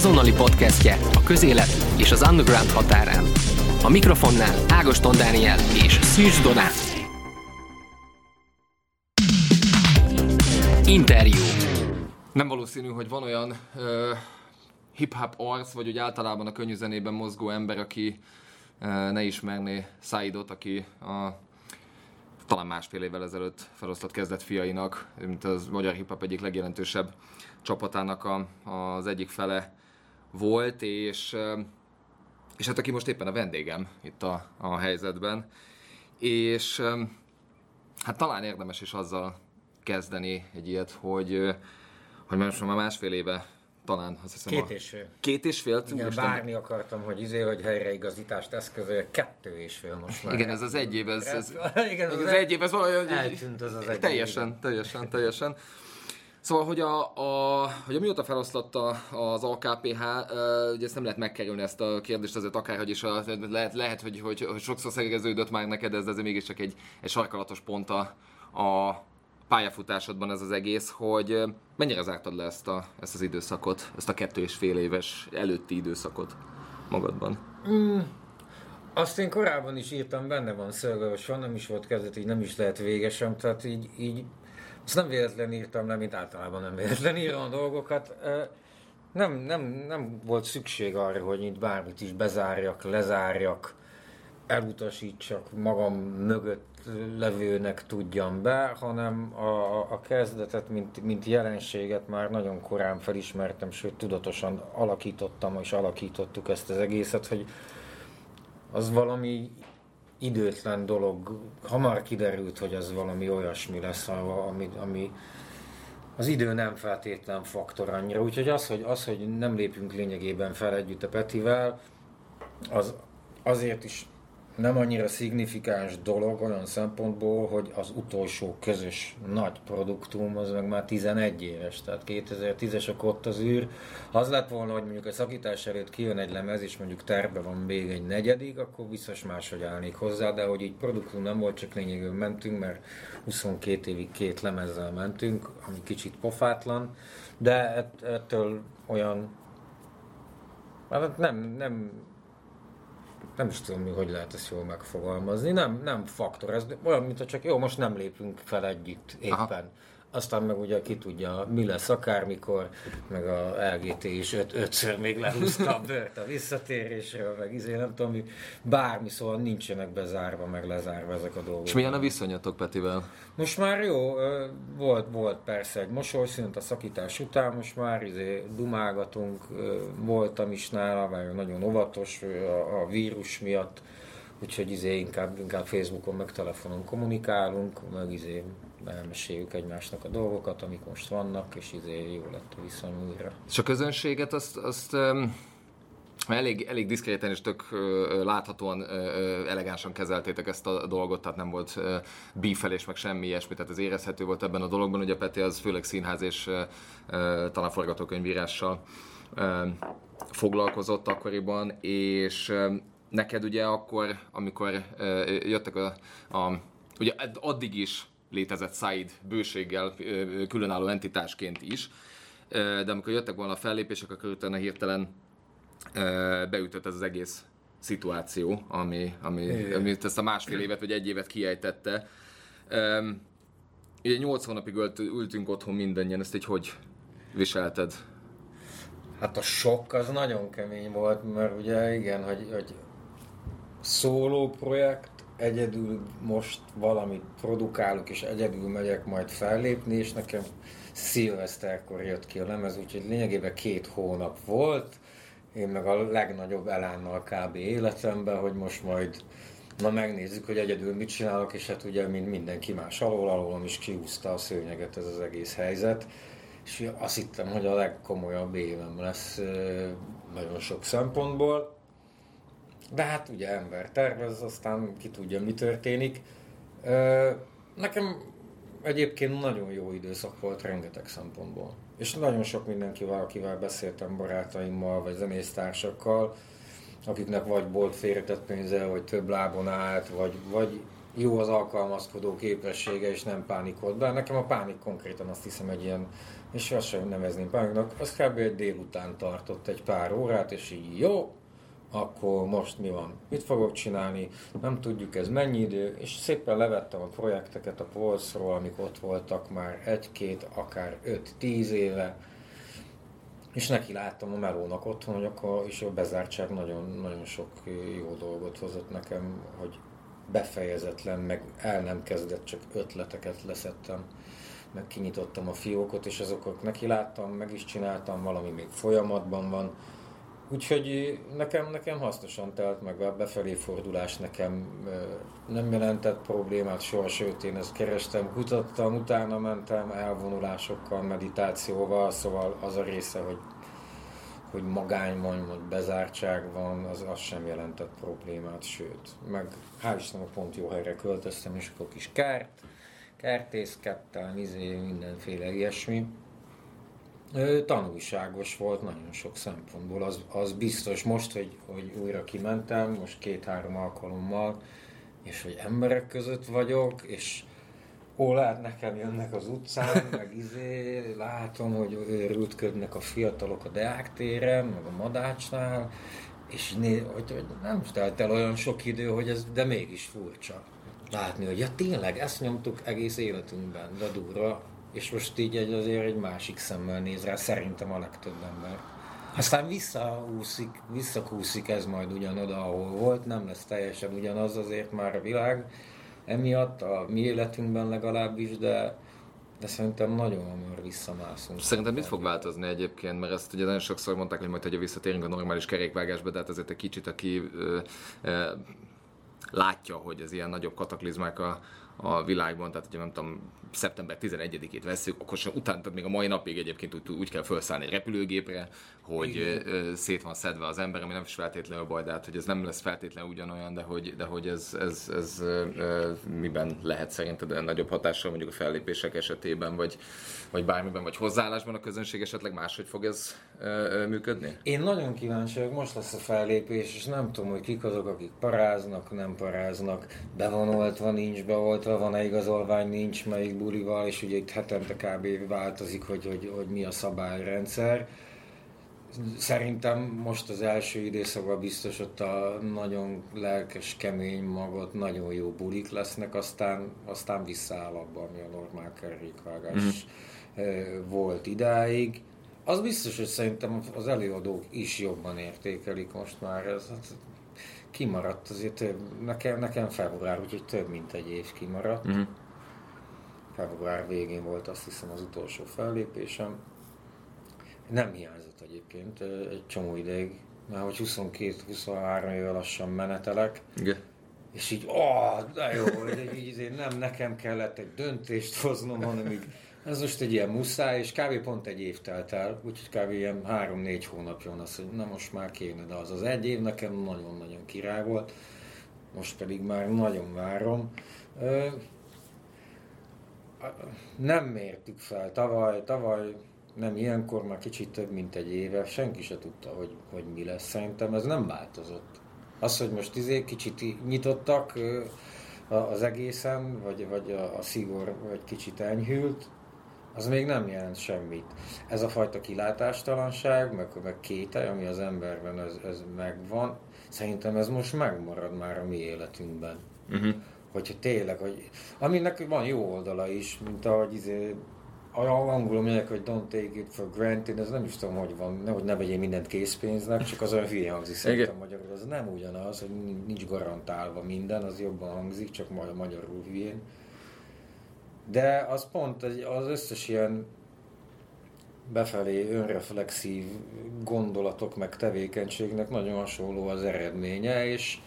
azonnali podcastje a közélet és az underground határán. A mikrofonnál Ágoston Dániel és Szűcs Donát. Interjú. Nem valószínű, hogy van olyan uh, hip-hop arc, vagy úgy általában a könnyű zenében mozgó ember, aki uh, ne ismerné Saidot, aki a talán másfél évvel ezelőtt felosztott kezdett fiainak, mint az magyar hip-hop egyik legjelentősebb csapatának a, az egyik fele volt, és, és hát aki most éppen a vendégem itt a, a helyzetben. És hát talán érdemes is azzal kezdeni egy ilyet, hogy, hogy most már másfél éve talán, azt hiszem Két és fél. Két és fél? Igen, Most várni akartam, hogy izé, hogy helyreigazítást eszközöljek, kettő és fél most már. Igen, ez az egy év, ez, ez, Igen, ez az egy év, ez valahogy... Eltűnt az az egy Teljesen, év. teljesen, teljesen. Szóval, hogy, a, a, hogy mióta feloszlatta az AKPH, ugye ezt nem lehet megkerülni ezt a kérdést, azért akárhogy is lehet, lehet hogy, hogy, hogy sokszor szegeződött már neked, ez, de azért mégiscsak egy, egy sarkalatos pont a, a pályafutásodban ez az egész, hogy mennyire zártad le ezt, a, ezt az időszakot, ezt a kettő és fél éves előtti időszakot magadban? Azt én korábban is írtam, benne van hogy soha nem is volt kezdet, így nem is lehet végesem, tehát így, így azt nem véletlen írtam le, mint általában nem véletlen írom a dolgokat. Nem, nem, nem volt szükség arra, hogy itt bármit is bezárjak, lezárjak, elutasítsak, magam mögött levőnek tudjam be, hanem a, a kezdetet, mint, mint jelenséget már nagyon korán felismertem, sőt tudatosan alakítottam és alakítottuk ezt az egészet, hogy az valami időtlen dolog. Hamar kiderült, hogy az valami olyasmi lesz, ami, ami az idő nem feltétlen faktor annyira. Úgyhogy az, hogy, az, hogy nem lépünk lényegében fel együtt a Petivel, az azért is nem annyira szignifikáns dolog olyan szempontból, hogy az utolsó közös nagy produktum az meg már 11 éves, tehát 2010-es ott az űr. Az lett volna, hogy mondjuk a szakítás előtt kijön egy lemez, és mondjuk terve van még egy negyedik, akkor biztos máshogy állnék hozzá, de hogy így produktum nem volt, csak lényegében mentünk, mert 22 évig két lemezzel mentünk, ami kicsit pofátlan, de ett- ettől olyan Hát nem, nem, nem is tudom, mi, hogy lehet ezt jól megfogalmazni. Nem, nem faktor, ez olyan, mint csak jó, most nem lépünk fel együtt éppen. Aha. Aztán meg ugye ki tudja, mi lesz akármikor, meg a LGT is öt, ötször még lehúzta a bőrt a visszatérésről, meg izé, nem tudom, mi, bármi, szóval nincsenek bezárva, meg lezárva ezek a dolgok. És milyen a viszonyatok Petivel? Most már jó, volt, volt persze egy mosolyszünet a szakítás után, most már izé dumálgatunk, voltam is nála, mert nagyon óvatos a, a vírus miatt, úgyhogy izé inkább, inkább Facebookon meg telefonon kommunikálunk, meg izé elmeséljük egymásnak a dolgokat, amik most vannak, és izé jó lett a viszony újra. És a közönséget azt, azt um, elég, elég diszkréten és tök ö, láthatóan ö, elegánsan kezeltétek ezt a dolgot, tehát nem volt ö, bífelés, meg semmi ilyesmi, tehát ez érezhető volt ebben a dologban. Ugye Peti az főleg színház és ö, talán forgatókönyvírással ö, foglalkozott akkoriban, és ö, neked ugye akkor, amikor ö, jöttek a, a ugye addig is létezett Said bőséggel különálló entitásként is, de amikor jöttek volna a fellépések, akkor utána hirtelen beütött ez az egész szituáció, ami, ami, ami ezt a másfél évet vagy egy évet kiejtette. Ugye nyolc hónapig ölt, ültünk otthon mindannyian, ezt így hogy viselted? Hát a sok az nagyon kemény volt, mert ugye igen, hogy, hogy szóló projekt, egyedül most valamit produkálok, és egyedül megyek majd fellépni, és nekem szilveszterkor jött ki a lemez, úgyhogy lényegében két hónap volt, én meg a legnagyobb elánnal kb. életemben, hogy most majd na megnézzük, hogy egyedül mit csinálok, és hát ugye mint mindenki más alól, alólam is kiúzta a szőnyeget ez az egész helyzet, és azt hittem, hogy a legkomolyabb évem lesz nagyon sok szempontból, de hát ugye ember tervez, aztán ki tudja, mi történik. Nekem egyébként nagyon jó időszak volt rengeteg szempontból. És nagyon sok mindenkivel, akivel beszéltem, barátaimmal, vagy zenésztársakkal, akiknek vagy volt félretett pénze, vagy több lábon állt, vagy, vagy jó az alkalmazkodó képessége, és nem pánikolt be. Nekem a pánik konkrétan azt hiszem egy ilyen, és azt sem nevezném pániknak, az kb. egy délután tartott egy pár órát, és így jó, akkor most mi van, mit fogok csinálni, nem tudjuk ez mennyi idő, és szépen levettem a projekteket a polcról, amik ott voltak már egy-két, akár öt-tíz éve, és neki láttam a melónak otthon, hogy akkor is a bezártság nagyon, nagyon sok jó dolgot hozott nekem, hogy befejezetlen, meg el nem kezdett, csak ötleteket leszettem, meg kinyitottam a fiókot, és azokat neki láttam, meg is csináltam, valami még folyamatban van, Úgyhogy nekem, nekem hasznosan telt meg a befelé fordulás, nekem nem jelentett problémát soha, sőt én ezt kerestem, kutattam, utána mentem elvonulásokkal, meditációval, szóval az a része, hogy, hogy magány van, vagy bezártság van, az, az sem jelentett problémát, sőt, meg hál' Istennek pont jó helyre költöztem, és akkor kis kert, kertészkedtem, izé, mindenféle ilyesmi tanulságos volt nagyon sok szempontból. Az, az biztos most, hogy, hogy újra kimentem, most két-három alkalommal, és hogy emberek között vagyok, és ó, lát, nekem jönnek az utcán, meg izé, látom, hogy őrültködnek a fiatalok a Deák téren, meg a Madácsnál, és né, hogy, hogy nem telt el olyan sok idő, hogy ez, de mégis furcsa látni, hogy ja tényleg, ezt nyomtuk egész életünkben, de durva, és most így egy, azért egy másik szemmel néz rá, szerintem a legtöbb ember. Aztán visszaúszik, visszakúszik ez majd ugyanoda, ahol volt, nem lesz teljesen ugyanaz azért már a világ, emiatt a mi életünkben legalábbis, de de szerintem nagyon hamar visszamászunk. Szerintem mit fog változni egyébként, mert ezt ugye nagyon sokszor mondták, hogy majd, hogy visszatérünk a normális kerékvágásba, de hát azért egy kicsit, aki ö, ö, látja, hogy ez ilyen nagyobb kataklizmák a, a világban, tehát ugye nem tudom, szeptember 11-ét veszük, akkor sem utána, tehát még a mai napig egyébként úgy, úgy kell felszállni egy repülőgépre, hogy Igen. szét van szedve az ember, ami nem is feltétlenül baj, de hát, hogy ez nem lesz feltétlenül ugyanolyan, de hogy, de hogy ez, ez, ez, ez miben lehet szerinted nagyobb hatással mondjuk a fellépések esetében, vagy, vagy bármiben, vagy hozzáállásban a közönség esetleg máshogy fog ez működni? Én nagyon kíváncsi vagyok, most lesz a fellépés, és nem tudom, hogy kik azok, akik paráznak, nem paráznak, bevonoltva, nincs beoltva, van-e igazolvány, nincs, melyik bulival, és ugye itt hetente kb. változik, hogy, hogy, hogy mi a szabályrendszer. Szerintem most az első időszakban biztos ott a nagyon lelkes, kemény magot, nagyon jó bulik lesznek, aztán, aztán visszaáll abba, ami a normál kerékvágás mm. volt idáig. Az biztos, hogy szerintem az előadók is jobban értékelik most már. Ez, kimaradt azért több, nekem, nekem február, úgyhogy több mint egy év kimaradt. Mm február végén volt azt hiszem az utolsó fellépésem. Nem hiányzott egyébként egy csomó ideig, mert hogy 22-23 éve lassan menetelek. Igen. És így, oh, de jó, hogy így, így, nem nekem kellett egy döntést hoznom, hanem így, ez most egy ilyen muszáj, és kb. pont egy év telt el, úgyhogy kb. ilyen három-négy hónapja van az, hogy na most már kéne, de az az egy év nekem nagyon-nagyon király volt, most pedig már nagyon várom nem mértük fel. Tavaly, tavaly nem ilyenkor, már kicsit több, mint egy éve, senki se tudta, hogy, hogy mi lesz. Szerintem ez nem változott. Az, hogy most izé kicsit nyitottak az egészen, vagy, vagy a, a szigor vagy kicsit enyhült, az még nem jelent semmit. Ez a fajta kilátástalanság, meg, meg kétel, ami az emberben ez, ez megvan, szerintem ez most megmarad már a mi életünkben. Uh-huh hogyha tényleg, hogy aminek van jó oldala is, mint ahogy izé, angolul mondják, hogy don't take it for granted, ez nem is tudom, hogy van, nehogy ne vegyél mindent készpénznek, csak az olyan hülye hangzik szerintem magyarul, az nem ugyanaz, hogy nincs garantálva minden, az jobban hangzik, csak majd magyarul hülyén. De az pont az összes ilyen befelé önreflexív gondolatok meg tevékenységnek nagyon hasonló az eredménye, és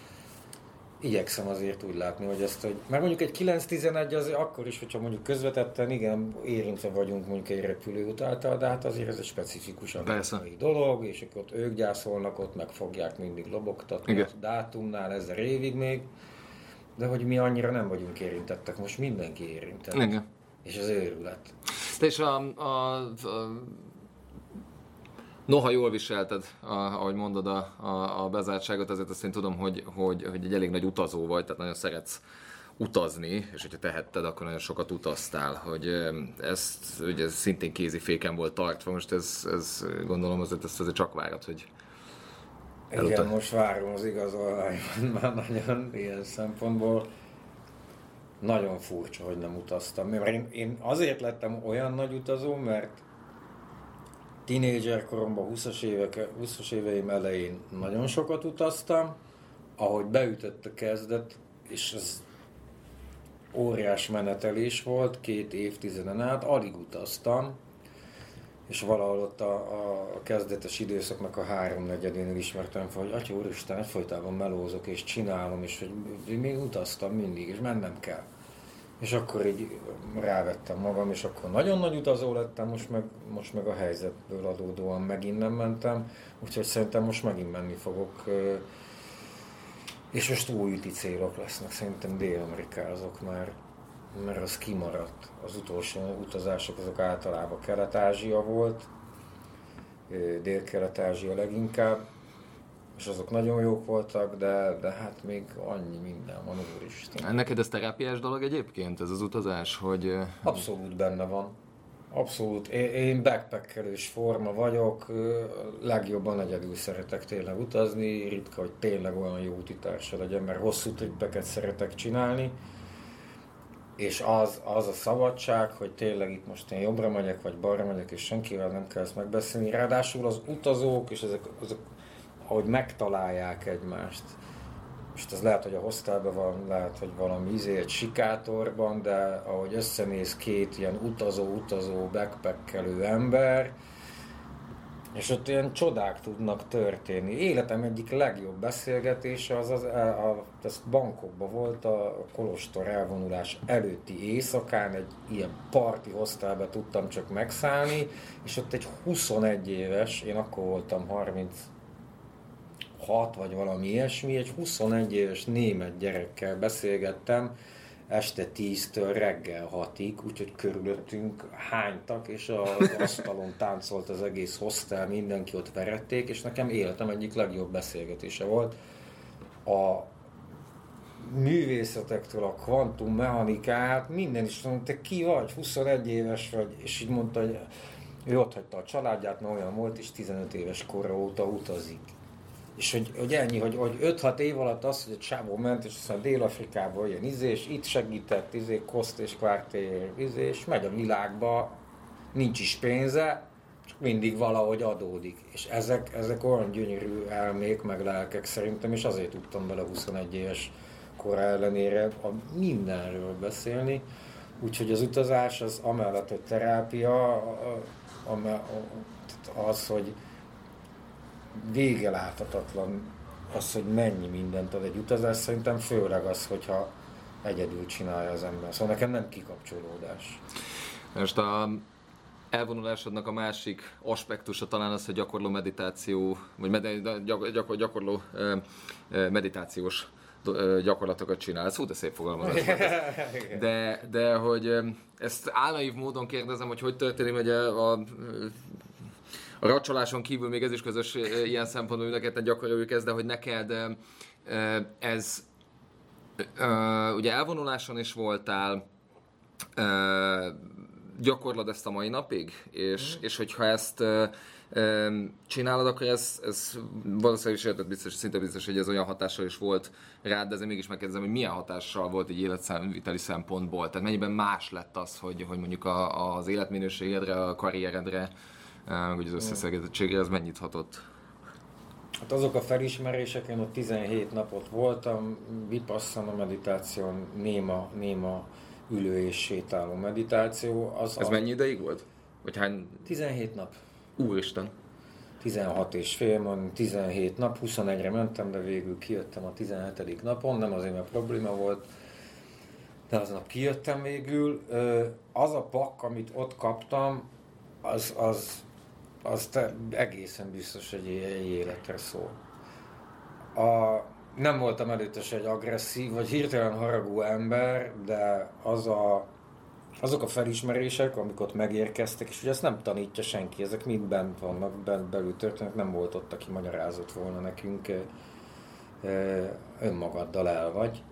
igyekszem azért úgy látni, hogy ezt, hogy, mert mondjuk egy 9-11 az akkor is, hogyha mondjuk közvetetten, igen, érintve vagyunk mondjuk egy repülőút által, de hát azért ez egy specifikus amerikai dolog, és akkor ott ők gyászolnak, ott meg fogják mindig lobogtatni igen. a dátumnál ezer évig még, de hogy mi annyira nem vagyunk érintettek, most mindenki érintett. Igen. És az őrület. De és a, a, a Noha jól viselted, ahogy mondod a, a, a bezártságot, azért azt én tudom, hogy, hogy, hogy egy elég nagy utazó vagy, tehát nagyon szeretsz utazni, és hogyha tehetted, akkor nagyon sokat utaztál, hogy ezt ugye ez szintén kéziféken volt tartva, most ez, ez gondolom azért, ezt azért csak várat, hogy Elutaz. Igen, most várom az igazolványban már nagyon ilyen szempontból. Nagyon furcsa, hogy nem utaztam. Mert én, én azért lettem olyan nagy utazó, mert tínédzser koromban, 20-as, évek, 20-as éveim elején nagyon sokat utaztam, ahogy beütött a kezdet, és ez óriás menetelés volt, két évtizeden át, alig utaztam, és valahol ott a, a kezdetes időszaknak a háromnegyedénél ismertem fel, hogy Atya Úristen, egyfolytában melózok és csinálom, és hogy még utaztam mindig, és mennem kell. És akkor így rávettem magam, és akkor nagyon nagy utazó lettem, most meg, most meg a helyzetből adódóan megint nem mentem, úgyhogy szerintem most megint menni fogok. És most új üti célok lesznek, szerintem Dél-Amerikázok már, mert az kimaradt. Az utolsó utazások azok általában Kelet-Ázsia volt, Dél-Kelet-Ázsia leginkább, és azok nagyon jók voltak, de, de hát még annyi minden van, úristen. Neked ez terápiás dolog egyébként, ez az utazás, hogy... Abszolút benne van. Abszolút. Én backpackerős forma vagyok, legjobban egyedül szeretek tényleg utazni, ritka, hogy tényleg olyan jó útitársa legyen, mert hosszú trippeket szeretek csinálni, és az, az a szabadság, hogy tényleg itt most én jobbra megyek, vagy balra megyek, és senkivel nem kell ezt megbeszélni. Ráadásul az utazók, és ezek, azok ahogy megtalálják egymást. Most ez lehet, hogy a hostelben van, lehet, hogy valami izé egy sikátorban, de ahogy összenéz két ilyen utazó-utazó backpackelő ember, és ott ilyen csodák tudnak történni. Életem egyik legjobb beszélgetése az, az a, a, ez Bangkokban volt a Kolostor elvonulás előtti éjszakán, egy ilyen parti hostelbe tudtam csak megszállni, és ott egy 21 éves, én akkor voltam 30 6 vagy valami ilyesmi, egy 21 éves német gyerekkel beszélgettem, este 10-től reggel 6-ig, úgyhogy körülöttünk hánytak, és az asztalon táncolt az egész hostel, mindenki ott verették, és nekem életem egyik legjobb beszélgetése volt. A művészetektől a kvantummechanikát, minden is mondta, te ki vagy, 21 éves vagy, és így mondta, hogy ő ott hagyta a családját, mert olyan volt, és 15 éves korra óta utazik. És hogy, hogy ennyi, hogy, hogy 5-6 év alatt az, hogy a csávó ment, és aztán Dél-Afrikában ilyen izé, itt segített, izé, Koszt és Quartier, izé, megy a világba, nincs is pénze, csak mindig valahogy adódik. És ezek, ezek olyan gyönyörű elmék, meg lelkek szerintem, és azért tudtam bele 21 éves kor ellenére a mindenről beszélni. Úgyhogy az utazás az amellett, hogy terápia, az, hogy vége láthatatlan az, hogy mennyi mindent ad egy utazás, szerintem főleg az, hogyha egyedül csinálja az ember. Szóval nekem nem kikapcsolódás. Most a elvonulásodnak a másik aspektusa talán az, hogy gyakorló meditáció, vagy med- gyakor- gyakorló meditációs gyakorlatokat csinálsz. Hú, de szép fogalmazás. De, de hogy ezt álnaív módon kérdezem, hogy hogy történik, hogy a, a a racsoláson kívül még ez is közös ilyen szempontból, neked gyakoroljuk ezt, de hogy neked ez ugye elvonuláson is voltál, gyakorlod ezt a mai napig, és, mm. és hogyha ezt csinálod, akkor ez, ez valószínűleg érted biztos, szinte biztos, hogy ez olyan hatással is volt rád, de ezért mégis megkérdezem, hogy milyen hatással volt egy életszámviteli szempontból. Tehát mennyiben más lett az, hogy, hogy mondjuk a, az életminőségedre, a karrieredre hogy az összeszegedettségre ez mennyit hatott? Hát azok a felismerések, én ott 17 napot voltam, vipasszana meditáción, néma, néma ülő és sétáló meditáció. Az ez a... mennyi ideig volt? Vagy hány? 17 nap. Úristen. 16 és fél, mondom, 17 nap, 21-re mentem, de végül kijöttem a 17. napon, nem azért, mert probléma volt, de aznap kijöttem végül. Az a pak, amit ott kaptam, az, az az egészen biztos, egy életre szól. A, nem voltam előtte se egy agresszív, vagy hirtelen haragú ember, de az a, azok a felismerések, amik ott megérkeztek, és ugye ezt nem tanítja senki, ezek mind bent vannak, bent belül történnek, nem volt ott, aki magyarázott volna nekünk, önmagaddal el vagy.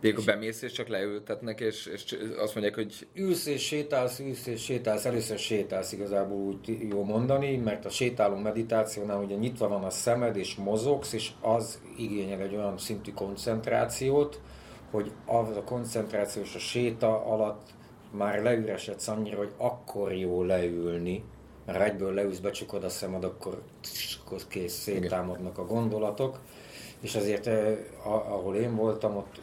Végül bemész és csak leültetnek, és, és azt mondják, hogy... Ülsz és sétálsz, ülsz és sétálsz, először sétálsz igazából úgy jó mondani, mert a sétáló meditációnál ugye nyitva van a szemed, és mozogsz, és az igényel egy olyan szintű koncentrációt, hogy az a koncentráció és a séta alatt már leüresedsz annyira, hogy akkor jó leülni, mert egyből leülsz, becsukod a szemed, akkor, akkor kész, széttámadnak a gondolatok és azért ahol én voltam, ott,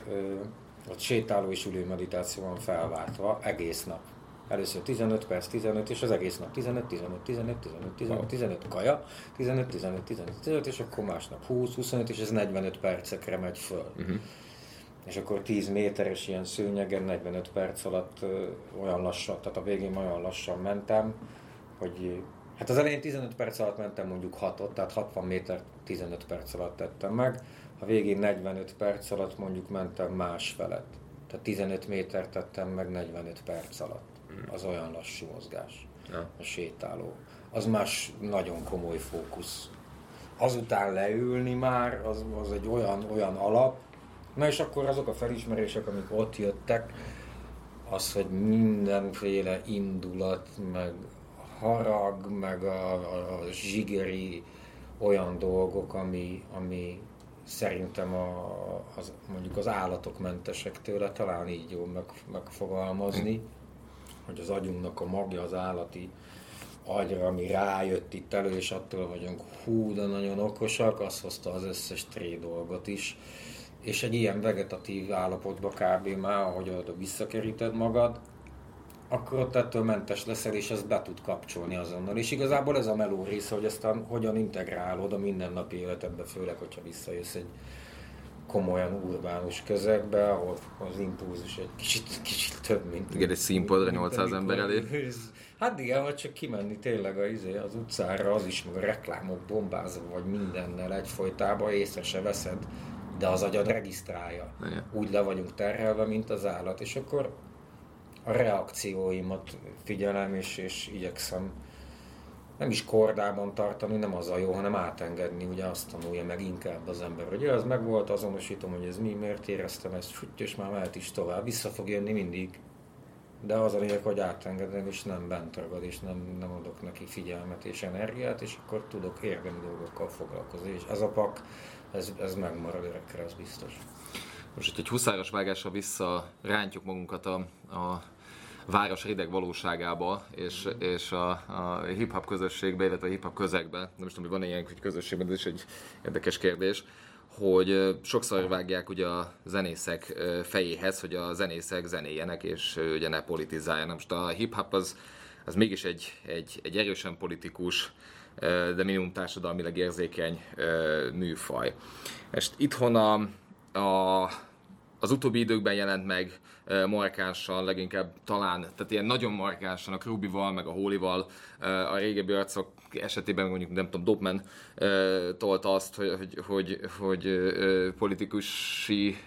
ott sétáló és ülő meditáció van felváltva egész nap. Először 15 perc, 15, és az egész nap 15, 15, 15, 15, 15, 15 kaja, 15, 15, 15, 15, és akkor másnap 20, 25, és ez 45 percekre megy föl. Uh-huh. És akkor 10 méteres ilyen szőnyegen 45 perc alatt olyan lassan, tehát a végén olyan lassan mentem, hogy Hát az elején 15 perc alatt mentem mondjuk 6 tehát 60 méter 15 perc alatt tettem meg. A végén 45 perc alatt mondjuk mentem más felett. Tehát 15 méter tettem meg 45 perc alatt. Hmm. Az olyan lassú mozgás. Ja. A sétáló. Az más nagyon komoly fókusz. Azután leülni már, az, az egy olyan, olyan alap. Na és akkor azok a felismerések, amik ott jöttek, az, hogy mindenféle indulat, meg harag, meg a, a, zsigeri olyan dolgok, ami, ami szerintem a, az, mondjuk az állatok mentesek tőle, talán így jó meg, megfogalmazni, hogy az agyunknak a magja az állati agyra, ami rájött itt elő, és attól vagyunk hú, de nagyon okosak, az hozta az összes tré dolgot is. És egy ilyen vegetatív állapotba kb. már, ahogy oda visszakeríted magad, akkor ott ettől mentes leszel, és ezt be tud kapcsolni azonnal. És igazából ez a meló része, hogy aztán hogyan integrálod a mindennapi életedbe, főleg, hogyha visszajössz egy komolyan urbánus közegbe, ahol az impulzus egy kicsit, kicsit több, mint... Igen, egy színpadra 800 ember elé. Hát igen, vagy csak kimenni tényleg az, izé, az utcára, az is, meg a reklámok bombázva, vagy mindennel egyfolytában észre se veszed, de az agyad regisztrálja. Igen. Úgy le vagyunk terhelve, mint az állat, és akkor a reakcióimat figyelem, és, és igyekszem nem is kordában tartani, nem az a jó, hanem átengedni, ugye azt tanulja meg inkább az ember, hogy az meg volt, azonosítom, hogy ez mi, miért éreztem ezt, fütty, és már mehet is tovább, vissza fog jönni mindig. De az a lényeg, hogy átengedem, és nem bent ragad, és nem, nem adok neki figyelmet és energiát, és akkor tudok érdemi dolgokkal foglalkozni. És ez a pak, ez, ez megmarad öregre, az biztos. Most itt egy huszáros vágással visszarántjuk magunkat a, a város rideg valóságába, és, és a, a hip-hop közösségbe, illetve a hip-hop közegbe, nem is tudom, hogy van ilyen közösségben, ez is egy érdekes kérdés, hogy sokszor vágják ugye a zenészek fejéhez, hogy a zenészek zenéjenek, és ugye ne politizáljanak. Most a hip-hop az, az mégis egy, egy, egy erősen politikus, de minimum társadalmilag érzékeny műfaj. És itthon a, a, az utóbbi időkben jelent meg markánsan, leginkább talán, tehát ilyen nagyon markánsan a Krubival, meg a Hólival, a régebbi arcok esetében mondjuk nem tudom, Dobman tolta azt, hogy, hogy, hogy, hogy politikusi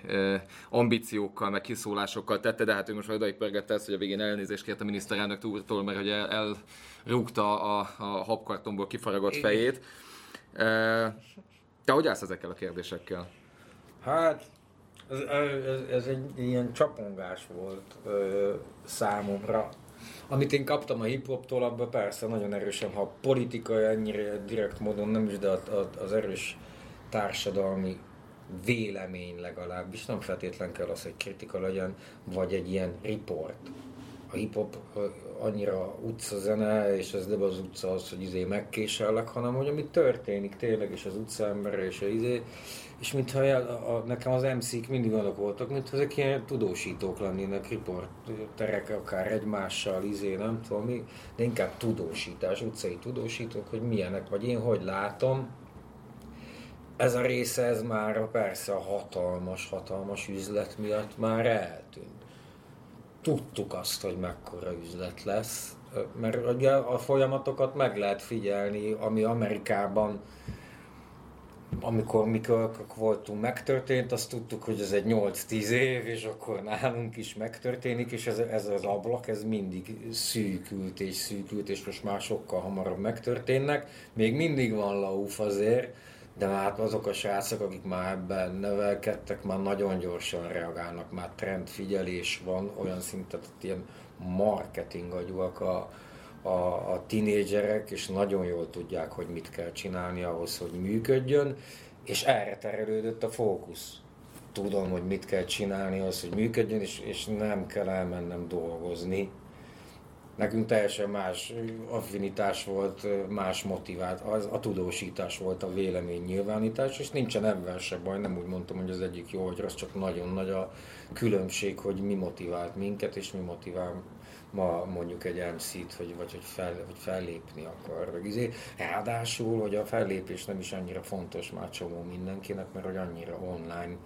ambíciókkal, meg kiszólásokkal tette, de hát ő most majd odaig pörgette ezt, hogy a végén elnézést kért a miniszterelnök úrtól, mert hogy el, elrúgta a, a habkartonból kifaragott fejét. Te hogy állsz ezekkel a kérdésekkel? Hát ez, ez, ez egy ilyen csapongás volt ö, számomra. Amit én kaptam a hip-hoptól, abban persze nagyon erősen, ha a politika ennyire direkt módon nem is, de az erős társadalmi vélemény legalábbis, nem feltétlen kell az, hogy kritika legyen, vagy egy ilyen report. A hip-hop annyira utcazene, és ez nem az utca az, hogy izé megkésellek, hanem hogy ami történik tényleg, és az utca emberre, és az izé, és mintha el, a, nekem az MC-k mindig olyanok voltak, mintha ezek ilyen tudósítók lennének, riporterek akár egymással, izé, nem tudom mi, de inkább tudósítás, utcai tudósítók, hogy milyenek, vagy én hogy látom. Ez a része, ez már persze a hatalmas, hatalmas üzlet miatt már eltűnt. Tudtuk azt, hogy mekkora üzlet lesz, mert ugye a folyamatokat meg lehet figyelni, ami Amerikában amikor mikor voltunk, megtörtént, azt tudtuk, hogy ez egy 8-10 év, és akkor nálunk is megtörténik, és ez, ez az ablak, ez mindig szűkült és szűkült, és most már sokkal hamarabb megtörténnek. Még mindig van lauf azért, de hát azok a srácok, akik már ebben nevelkedtek, már nagyon gyorsan reagálnak, már trendfigyelés van, olyan szinten, hogy ilyen marketing agyúak a, a, a tinédzserek, és nagyon jól tudják, hogy mit kell csinálni ahhoz, hogy működjön, és erre terelődött a fókusz. Tudom, hogy mit kell csinálni ahhoz, hogy működjön, és, és nem kell elmennem dolgozni, Nekünk teljesen más affinitás volt, más motivált, az, a tudósítás volt a vélemény nyilvánítás, és nincsen ebben se baj, nem úgy mondtam, hogy az egyik jó, hogy az csak nagyon nagy a különbség, hogy mi motivált minket, és mi motivál ma mondjuk egy MC-t, hogy, vagy hogy, fel, hogy fellépni akar. Izé. Ráadásul, hogy a fellépés nem is annyira fontos már csomó mindenkinek, mert hogy annyira online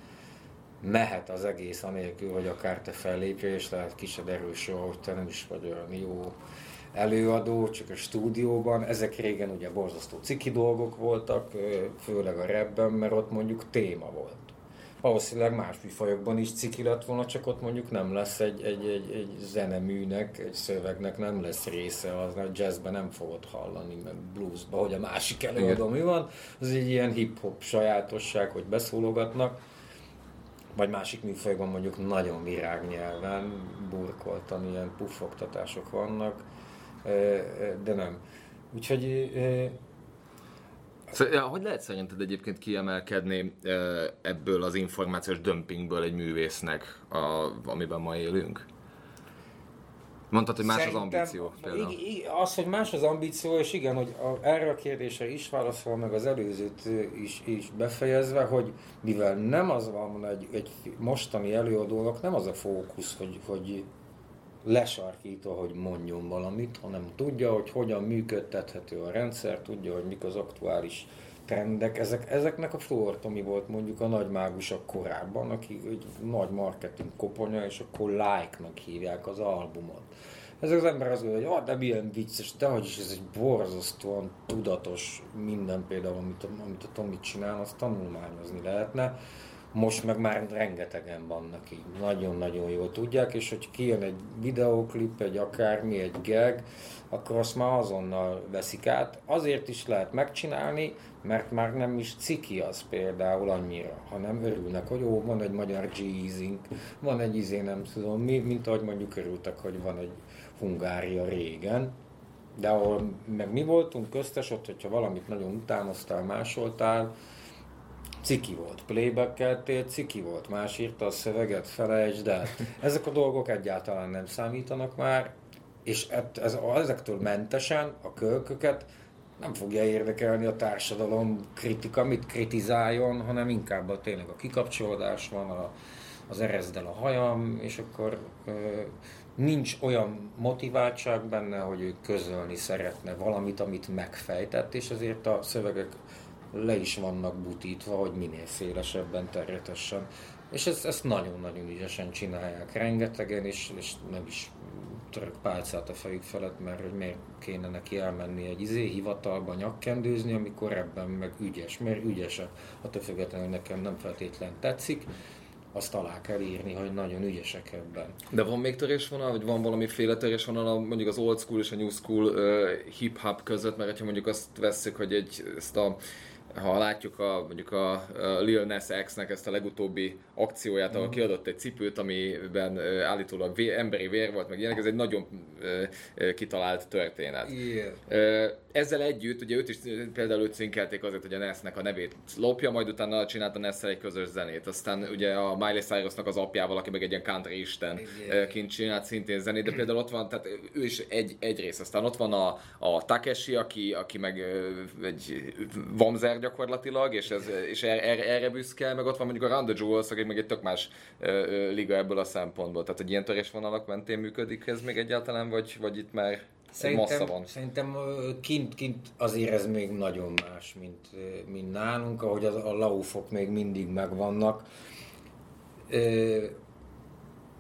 mehet az egész anélkül, hogy akár te fellépj, és lehet ki se derül soha, hogy te nem is vagy olyan jó előadó, csak a stúdióban. Ezek régen ugye borzasztó ciki dolgok voltak, főleg a rapben, mert ott mondjuk téma volt. Valószínűleg más műfajokban is ciki lett volna, csak ott mondjuk nem lesz egy, egy, egy, egy zeneműnek, egy szövegnek nem lesz része, az a jazzben nem fogod hallani, meg bluesban, hogy a másik előadó mi van. Az egy ilyen hip-hop sajátosság, hogy beszólogatnak vagy másik műfajban mondjuk nagyon virágnyelven, burkoltan ilyen puffogtatások vannak, de nem. Úgyhogy Szóval, hogy lehet szerinted egyébként kiemelkedni ebből az információs dömpingből egy művésznek, a, amiben ma élünk? Mondtad, hogy más Szerintem, az ambíció például. Az, hogy más az ambíció, és igen, hogy a, erre a kérdésre is válaszol, meg az előzőt is, is befejezve, hogy mivel nem az van egy, egy mostani előadónak, nem az a fókusz, hogy, hogy lesarkítva, hogy mondjon valamit, hanem tudja, hogy hogyan működtethető a rendszer, tudja, hogy mik az aktuális trendek, ezek, ezeknek a Flor Tomi volt mondjuk a nagy mágusok korábban, aki egy nagy marketing koponya, és akkor like-nak hívják az albumot. Ezek az ember azt hogy ah, de milyen vicces, de hogy is ez egy borzasztóan tudatos minden például, amit a, amit a Tomi csinál, azt tanulmányozni lehetne. Most meg már rengetegen vannak így, nagyon-nagyon jól tudják, és hogy kijön egy videóklip, egy akármi, egy gag, akkor azt már azonnal veszik át. Azért is lehet megcsinálni, mert már nem is ciki az például annyira, hanem örülnek, hogy ó, van egy magyar g van egy izé, nem tudom mi, mint ahogy mondjuk örültek, hogy van egy Hungária régen, de ahol meg mi voltunk köztes, ott, hogyha valamit nagyon utánoztál, másoltál, ciki volt, playbackeltél, ciki volt, más írta a szöveget, felejtsd el. Ezek a dolgok egyáltalán nem számítanak már, és ez, ezektől mentesen a kölköket nem fogja érdekelni a társadalom kritika, mit kritizáljon, hanem inkább a, tényleg a kikapcsolódás van, a, az erezdel a hajam, és akkor ö, nincs olyan motiváltság benne, hogy ő közölni szeretne valamit, amit megfejtett, és azért a szövegek le is vannak butítva, hogy minél szélesebben terjetessen. És ezt, ezt nagyon-nagyon ügyesen csinálják rengetegen, és, és nem is török pálcát a fejük felett, mert hogy miért kéne neki elmenni egy izé hivatalba nyakkendőzni, amikor ebben meg ügyes, mert ügyesek. Attól függetlenül nekem nem feltétlen tetszik, azt alá kell írni, hogy nagyon ügyesek ebben. De van még törésvonal, vagy van valamiféle törésvonal mondjuk az old school és a new school uh, hip-hop között, mert ha mondjuk azt veszük, hogy egy, ezt a ha látjuk a, mondjuk a, a Lil Nas X-nek ezt a legutóbbi akcióját, ahol mm. kiadott egy cipőt, amiben állítólag vé, emberi vér volt, meg ilyenek, ez egy nagyon kitalált történet. Yeah. Ezzel együtt, ugye őt is például őt cinkelték azért, hogy a Nessnek a nevét lopja, majd utána csinált a ness egy közös zenét. Aztán ugye a Miley Cyrusnak az apjával, aki meg egy ilyen country isten yeah. kint csinált szintén zenét, de például ott van, tehát ő is egy, egy rész. Aztán ott van a, a Takeshi, aki, aki meg egy vamzer gyakorlatilag, és, ez, és erre, erre büszke, meg ott van mondjuk a Run the Jewels, aki meg egy tök más ö, liga ebből a szempontból. Tehát, hogy ilyen törésvonalak mentén működik ez még egyáltalán, vagy, vagy itt már Szerintem, van. szerintem kint, kint azért ez még nagyon más, mint, mint nálunk, ahogy az, a laufok még mindig megvannak.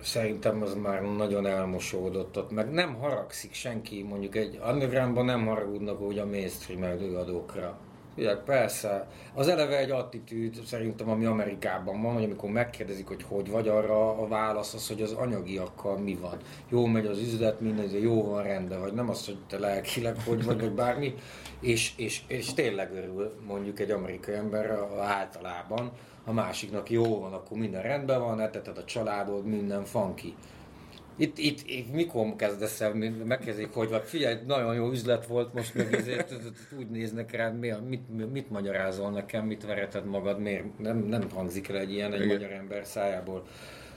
Szerintem az már nagyon elmosódott ott, meg nem haragszik senki, mondjuk egy undergroundban nem haragudnak úgy a mainstream előadókra Ugye, persze. Az eleve egy attitűd szerintem, ami Amerikában van, hogy amikor megkérdezik, hogy hogy vagy, arra a válasz az, hogy az anyagiakkal mi van. Jó megy az üzlet, minden, jó van rendben, vagy nem az, hogy te lelkileg hogy vagy, vagy bármi. És, és, és tényleg örül mondjuk egy amerikai ember általában, a másiknak jó van, akkor minden rendben van, eteted a családod, minden funky. Itt, itt, itt mikor kezdesz el, megkezdik, hogy vagy figyelj, nagyon jó üzlet volt, most meg ezért úgy néznek rád, mi, mit, mit magyarázol nekem, mit vereted magad, miért nem, nem hangzik el egy ilyen egy Igen. magyar ember szájából.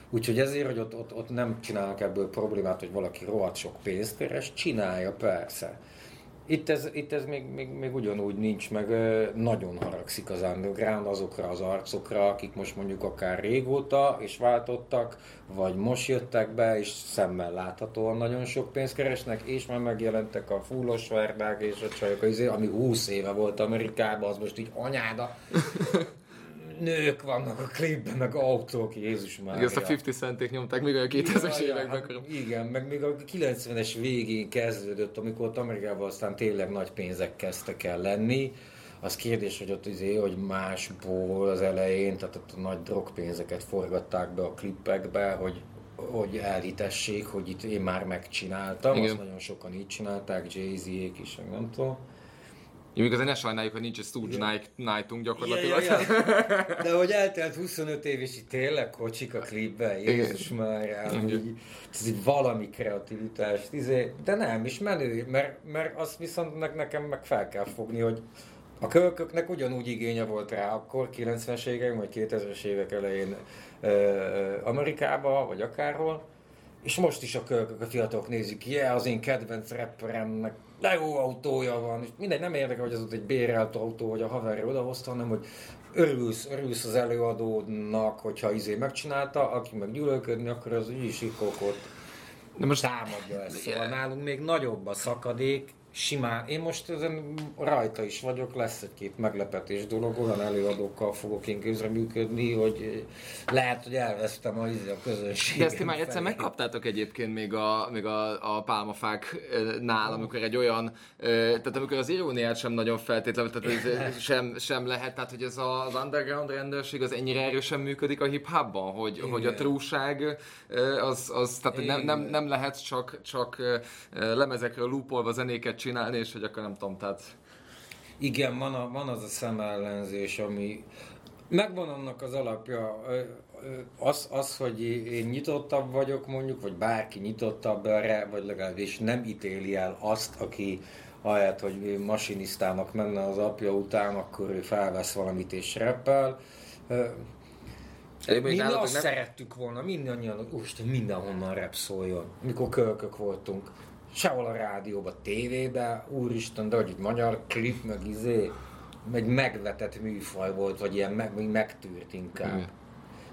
Úgyhogy ezért, hogy ott, ott, ott nem csinálnak ebből problémát, hogy valaki rohadt sok pénzt keres, csinálja persze. Itt ez, itt ez még, még, még ugyanúgy nincs, meg nagyon haragszik az underground azokra az arcokra, akik most mondjuk akár régóta és váltottak, vagy most jöttek be, és szemmel láthatóan nagyon sok pénzt keresnek, és már megjelentek a fullos verdák és a csajok, ami 20 éve volt Amerikában, az most így anyáda. Nők vannak a klipben, meg autók, Jézus már. Igen, azt a 50 centék nyomták még a 2000-es években. Hát, igen, meg még a 90-es végén kezdődött, amikor ott Amerikában aztán tényleg nagy pénzek kezdtek el lenni. Az kérdés, hogy ott izé, hogy másból az elején, tehát ott a nagy drogpénzeket forgatták be a klippekbe, hogy hogy elhitessék, hogy itt én már megcsináltam, Igen. azt nagyon sokan így csinálták, Jay-Z-ék is, meg nem tudom. Én azért ne sajnáljuk, hogy nincs egy Stooge Nightunk gyakorlatilag. Ja, ja, ja. De hogy eltelt 25 év, és itt tényleg kocsik a klipben, Jézus már ez így valami kreativitás, izé, de nem, is menő, mert, mert azt viszont nekem meg fel kell fogni, hogy a kölköknek ugyanúgy igénye volt rá akkor, 90-es évek vagy 2000-es évek elején Amerikába, vagy akárhol, és most is a kölkök, a fiatalok nézik, yeah, az én kedvenc rapperemnek de jó autója van, és mindegy, nem érdekel, hogy az ott egy bérelt autó, vagy a haverja odahozta, hanem hogy örülsz, örülsz az előadónak, hogyha izé megcsinálta, aki meg gyűlölködni, akkor az úgy is De most támadja ezt. Szóval nálunk még nagyobb a szakadék, simán. Én most ezen rajta is vagyok, lesz egy-két meglepetés dolog, olyan előadókkal fogok én közreműködni, hogy lehet, hogy elvesztem a, izé, a közönséget. De ezt ti már egyszer megkaptátok egyébként még a, még a, a pálmafáknál, amikor egy olyan, tehát amikor az iróniát sem nagyon feltétlenül, tehát ez sem, sem lehet, tehát hogy ez az underground rendőrség az ennyire erősen működik a hip-hopban, hogy, hogy a trúság az, az tehát nem, nem, nem lehet csak, csak lemezekről lúpolva zenéket csinálni, és hogy akkor nem tudom, tehát... Igen, van, a, van az a szemellenzés, ami megvan annak az alapja, az, az, hogy én nyitottabb vagyok mondjuk, vagy bárki nyitottabb erre, vagy legalábbis nem ítéli el azt, aki ahelyett, hogy masinisztának menne az apja után, akkor ő felvesz valamit és reppel. Mi azt nem... szerettük volna, mindannyian, úristen, mindenhonnan rep szóljon, mikor kölkök voltunk sehol a rádióban, tévében, úristen, de hogy egy magyar klip, meg izé, egy megvetett műfaj volt, vagy ilyen meg, megtűrt inkább. Mm.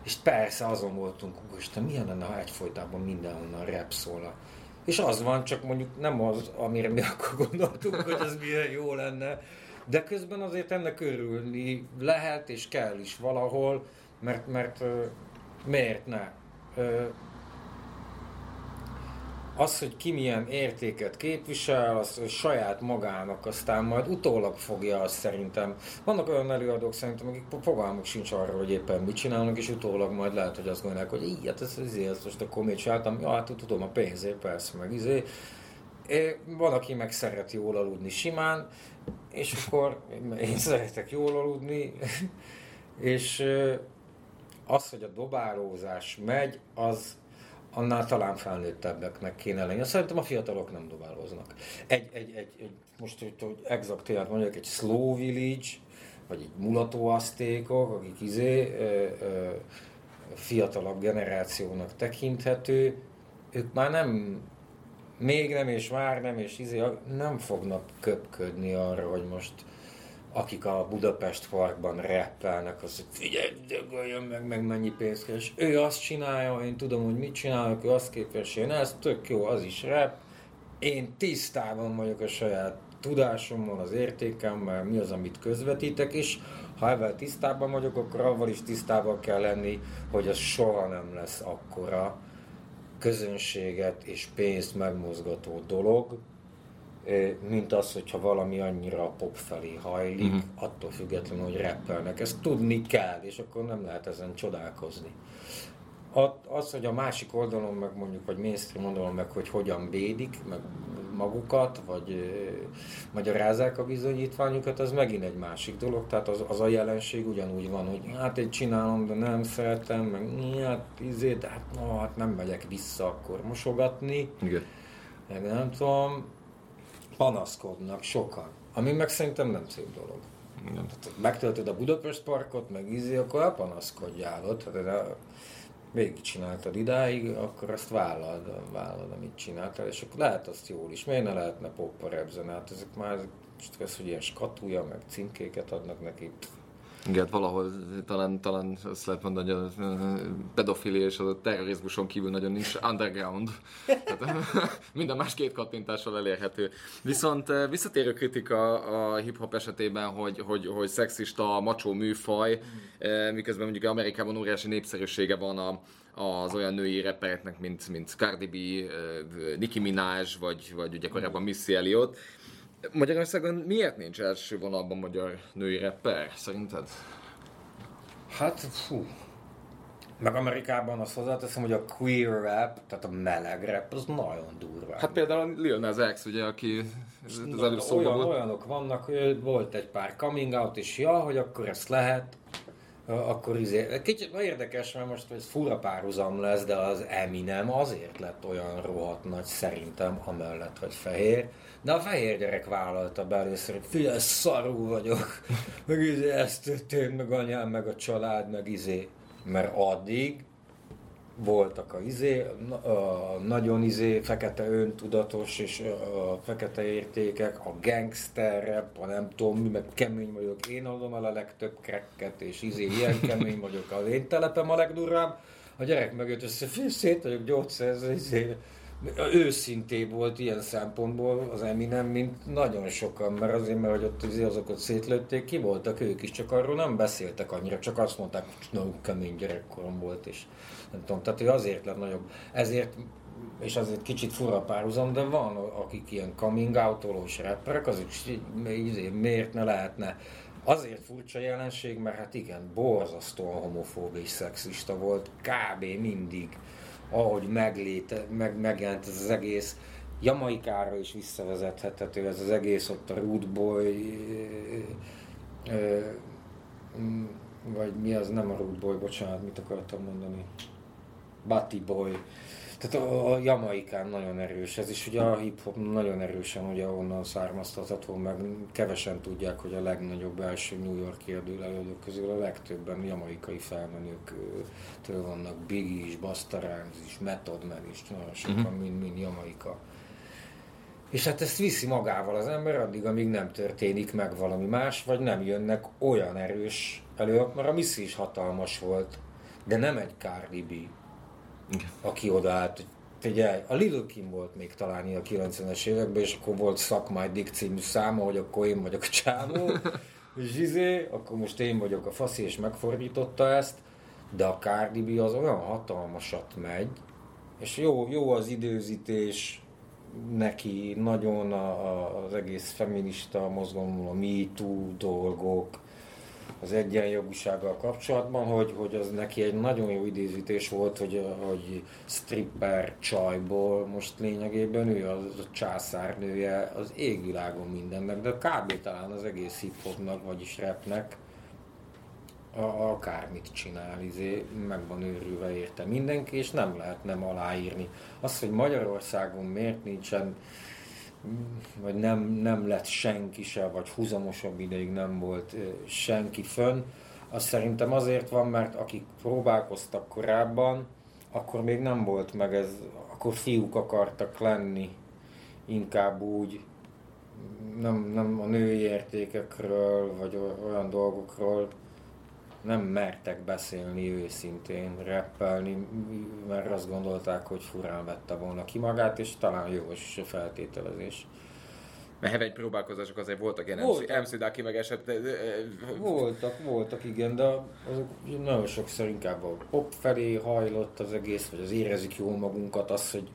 És persze azon voltunk, úristen, milyen lenne, ha egyfolytában mindenhonnan rap szólna. És az van, csak mondjuk nem az, amire mi akkor gondoltunk, hogy ez milyen jó lenne, de közben azért ennek örülni lehet és kell is valahol, mert, mert miért ne? Az, hogy ki milyen értéket képvisel, az saját magának aztán majd utólag fogja azt szerintem. Vannak olyan előadók szerintem, akik fogalmuk sincs arról, hogy éppen mit csinálnak, és utólag majd lehet, hogy azt gondolják, hogy így, hát ez, ez, ez most akkor mit csináltam, ja, hát tudom a pénzért, persze, meg izé. Van, aki meg szeret jól aludni simán, és akkor én szeretek jól aludni, és az, hogy a dobálózás megy, az annál talán felnőttebbeknek kéne lenni. Szerintem a fiatalok nem dobálóznak. Egy, egy, egy, egy most, hogy, hogy exakt mondjuk, egy slow village, vagy egy mulató asztékok, akik izé, ö, ö, fiatalabb generációnak tekinthető, ők már nem, még nem, és már nem, és izé, nem fognak köpködni arra, hogy most akik a Budapest Parkban rappelnek, az, hogy figyelj, dögöljön meg, meg mennyi pénzt keres. Ő azt csinálja, én tudom, hogy mit csinálok, ő azt képes, én ez tök jó, az is rap. Én tisztában vagyok a saját tudásommal, az értékemmel, mi az, amit közvetítek, és ha ebben tisztában vagyok, akkor avval is tisztában kell lenni, hogy az soha nem lesz akkora közönséget és pénzt megmozgató dolog, mint az, hogyha valami annyira a pop felé hajlik, uh-huh. attól függetlenül, hogy rappelnek. Ezt tudni kell, és akkor nem lehet ezen csodálkozni. Az, hogy a másik oldalon meg mondjuk, vagy mainstream oldalon meg, hogy hogyan védik, meg magukat, vagy magyarázzák a bizonyítványukat, az megint egy másik dolog. Tehát az, az a jelenség ugyanúgy van, hogy hát én csinálom, de nem szeretem, meg hát izé, de hát, no, hát nem megyek vissza akkor mosogatni. Igen. Meg nem tudom, panaszkodnak sokan. Ami meg szerintem nem szép dolog. Igen. Tehát, megtöltöd a Budapest parkot, meg izé, akkor elpanaszkodjál ott. Tehát, végigcsináltad idáig, akkor azt vállald, vállald, amit csináltál, és akkor lehet azt jól is. Miért ne lehetne poppa repzenát? Ezek már, most ez, hogy ilyen skatúja, meg címkéket adnak neki. Igen, valahol talán, talán azt lehet mondani, hogy a pedofilia és a terrorizmuson kívül nagyon nincs underground. Tehát, minden más két kattintással elérhető. Viszont visszatérő kritika a hip-hop esetében, hogy, hogy, hogy szexista, macsó műfaj, miközben mondjuk Amerikában óriási népszerűsége van a, az olyan női rappereknek, mint, mint Cardi B, Nicki Minaj, vagy, vagy ugye korábban Missy Elliott. Magyarországon miért nincs első vonalban magyar női rapper, szerinted? Hát, fú. Meg Amerikában azt hozzáteszem, hogy a queer rap, tehát a meleg rap, az nagyon durva. Hát például Lil Nas X, ugye, aki az előbb szóba Olyan, volt. Olyanok vannak, volt egy pár coming out, és ja, hogy akkor ezt lehet, akkor izé, kicsit érdekes, mert most ez fura párhuzam lesz, de az Eminem azért lett olyan rohadt nagy szerintem, amellett, hogy fehér, de a fehér gyerek vállalta be először, hogy figyelj, szarú vagyok, meg izé, ezt történt, meg anyám, meg a család, meg izé. Mert addig voltak a izé, a nagyon izé, fekete öntudatos és a fekete értékek, a gangster rap, a nem tudom mi, meg kemény vagyok, én adom el a legtöbb krekket, és izé, ilyen kemény vagyok, az én telepem a legdurvább. A gyerek mögött össze, szét vagyok gyógyszerző, izé, őszinté volt ilyen szempontból az Eminem, mint nagyon sokan, mert azért, mert hogy ott azokat szétlőtték, ki voltak ők is, csak arról nem beszéltek annyira, csak azt mondták, hogy nagyon kemény gyerekkorom volt, és nem tudom, tehát ő azért lett nagyobb. Ezért és azért kicsit fura párhuzam, de van, akik ilyen coming out-olós rapperek, azok miért ne lehetne. Azért furcsa jelenség, mert hát igen, borzasztóan homofób és szexista volt, kb. mindig ahogy megléte, meg, megjelent ez az egész, Jamaikára is visszavezethető ez az egész, ott a Root Boy, vagy mi az, nem a Root Boy, bocsánat, mit akartam mondani, Batty Boy, tehát a, a Jamaikán nagyon erős ez, is ugye a hip-hop nagyon erősen ugye onnan származtatható, meg kevesen tudják, hogy a legnagyobb első New York előadók közül a legtöbben jamaikai felmenőktől vannak, Biggie is, Busta Rhymes is, Method Man is, nagyon sokan, uh-huh. mind, mind Jamaika. És hát ezt viszi magával az ember addig, amíg nem történik meg valami más, vagy nem jönnek olyan erős előadók, mert a Missy is hatalmas volt, de nem egy Cardi B aki odaállt, figyelj, a Little Kim volt még talán a 90-es években, és akkor volt My Dick című száma, hogy akkor én vagyok a csávó, és izé, akkor most én vagyok a faszi, és megfordította ezt, de a Cardi B az olyan hatalmasat megy, és jó, jó az időzítés, neki nagyon a, a, az egész feminista mozgalom, a Me Too dolgok, az egyenjogúsággal kapcsolatban, hogy, hogy az neki egy nagyon jó idézítés volt, hogy, hogy stripper csajból most lényegében ő az a császárnője az égvilágon mindennek, de kb. talán az egész hip-hopnak, vagyis rapnek a, akármit csinál, izé, meg van őrülve érte mindenki, és nem lehet nem aláírni. Az, hogy Magyarországon miért nincsen vagy nem, nem lett senki se, vagy húzamosabb ideig nem volt senki fönn, az szerintem azért van, mert akik próbálkoztak korábban, akkor még nem volt meg ez, akkor fiúk akartak lenni, inkább úgy, nem, nem a női értékekről, vagy olyan dolgokról, nem mertek beszélni őszintén, reppelni, mert azt gondolták, hogy furán vette volna ki magát, és talán jó is a feltételezés. Mert egy próbálkozások azért voltak ilyen voltak. MC, MC Daki meg esett. Voltak, voltak, igen, de azok nagyon sokszor inkább a pop felé hajlott az egész, vagy az érezik jól magunkat, az, hogy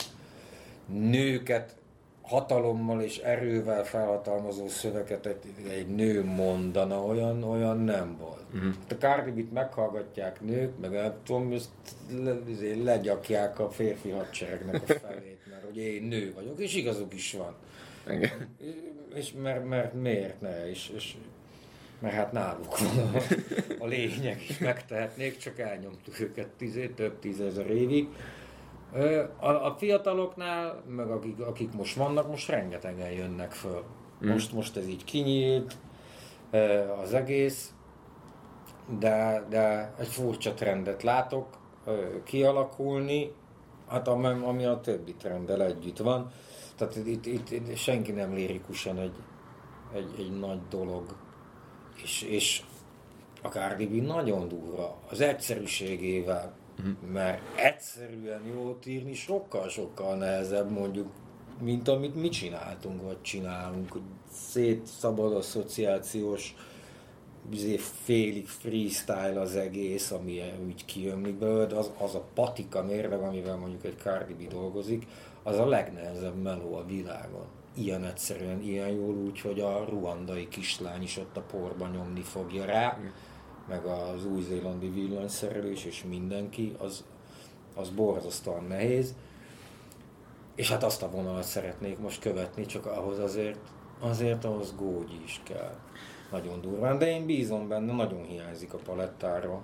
nőket hatalommal és erővel felhatalmazó szöveget egy, egy nő mondana, olyan, olyan nem volt. Uh-huh. A cardi meghallgatják nők, meg nem tudom, ezt le, izé legyakják a férfi hadseregnek a felét, mert hogy én nő vagyok, és igazuk is van. Igen. És mert, mert miért ne? És, és mert hát náluk van a, a lényeg, és megtehetnék, csak elnyomtuk őket tizé, több tízezer évig. A, a fiataloknál, meg akik, akik most vannak, most rengetegen jönnek föl. Mm. Most, most ez így kinyílt az egész, de, de egy furcsa trendet látok kialakulni, hát ami, ami a többi trenddel együtt van. Tehát itt, itt, itt senki nem lirikusan egy, egy, egy nagy dolog. És, és a Cardi nagyon durva, az egyszerűségével, uh-huh. mert egyszerűen jót írni sokkal-sokkal nehezebb mondjuk, mint amit mi csináltunk, vagy csinálunk, hogy szét szabad asszociációs izé, félig freestyle az egész, ami úgy kijönnik belőle, az, az a patika mérleg, amivel mondjuk egy Cardi B dolgozik, az a legnehezebb meló a világon. Ilyen egyszerűen, ilyen jól úgy, hogy a ruandai kislány is ott a porba nyomni fogja rá. Uh-huh meg az új-zélandi villanyszerelés és mindenki, az, az borzasztóan nehéz. És hát azt a vonalat szeretnék most követni, csak ahhoz azért, azért ahhoz gógyi is kell. Nagyon durván, de én bízom benne, nagyon hiányzik a palettáról.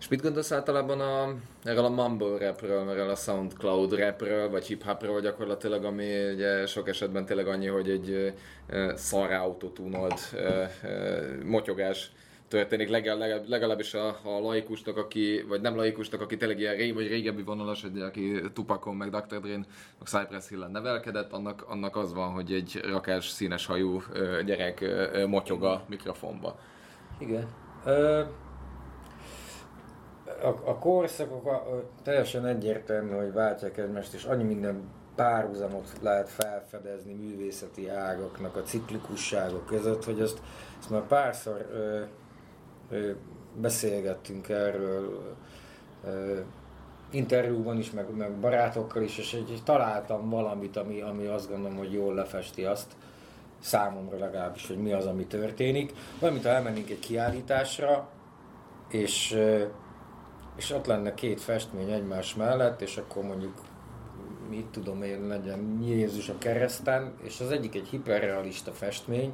És mit gondolsz általában a, erről a mumble rapről, erről a Soundcloud rapről, vagy hip-hopról gyakorlatilag, ami ugye sok esetben tényleg annyi, hogy egy uh, szar autotunolt uh, uh, motyogás történik, legalább, legalábbis a, a laikusnak, aki, vagy nem laikusnak, aki tényleg ilyen ré, vagy régebbi vonalas, egy, aki Tupakon, meg Dr. Dre-n, meg Cypress Hill-en nevelkedett, annak, annak az van, hogy egy rakás színes hajú gyerek motyog a mikrofonba. Igen. Ö, a, a korszakok a, teljesen egyértelmű, hogy váltják egymást, és annyi minden párhuzamot lehet felfedezni művészeti ágaknak a ciklikusságok között, hogy ezt, ezt már párszor ö, beszélgettünk erről interjúban is, meg, meg barátokkal is, és egy, találtam valamit, ami, ami azt gondolom, hogy jól lefesti azt, számomra legalábbis, hogy mi az, ami történik. Valamint, ha elmennénk egy kiállításra, és, és ott lenne két festmény egymás mellett, és akkor mondjuk mit tudom én, legyen Jézus a kereszten, és az egyik egy hiperrealista festmény,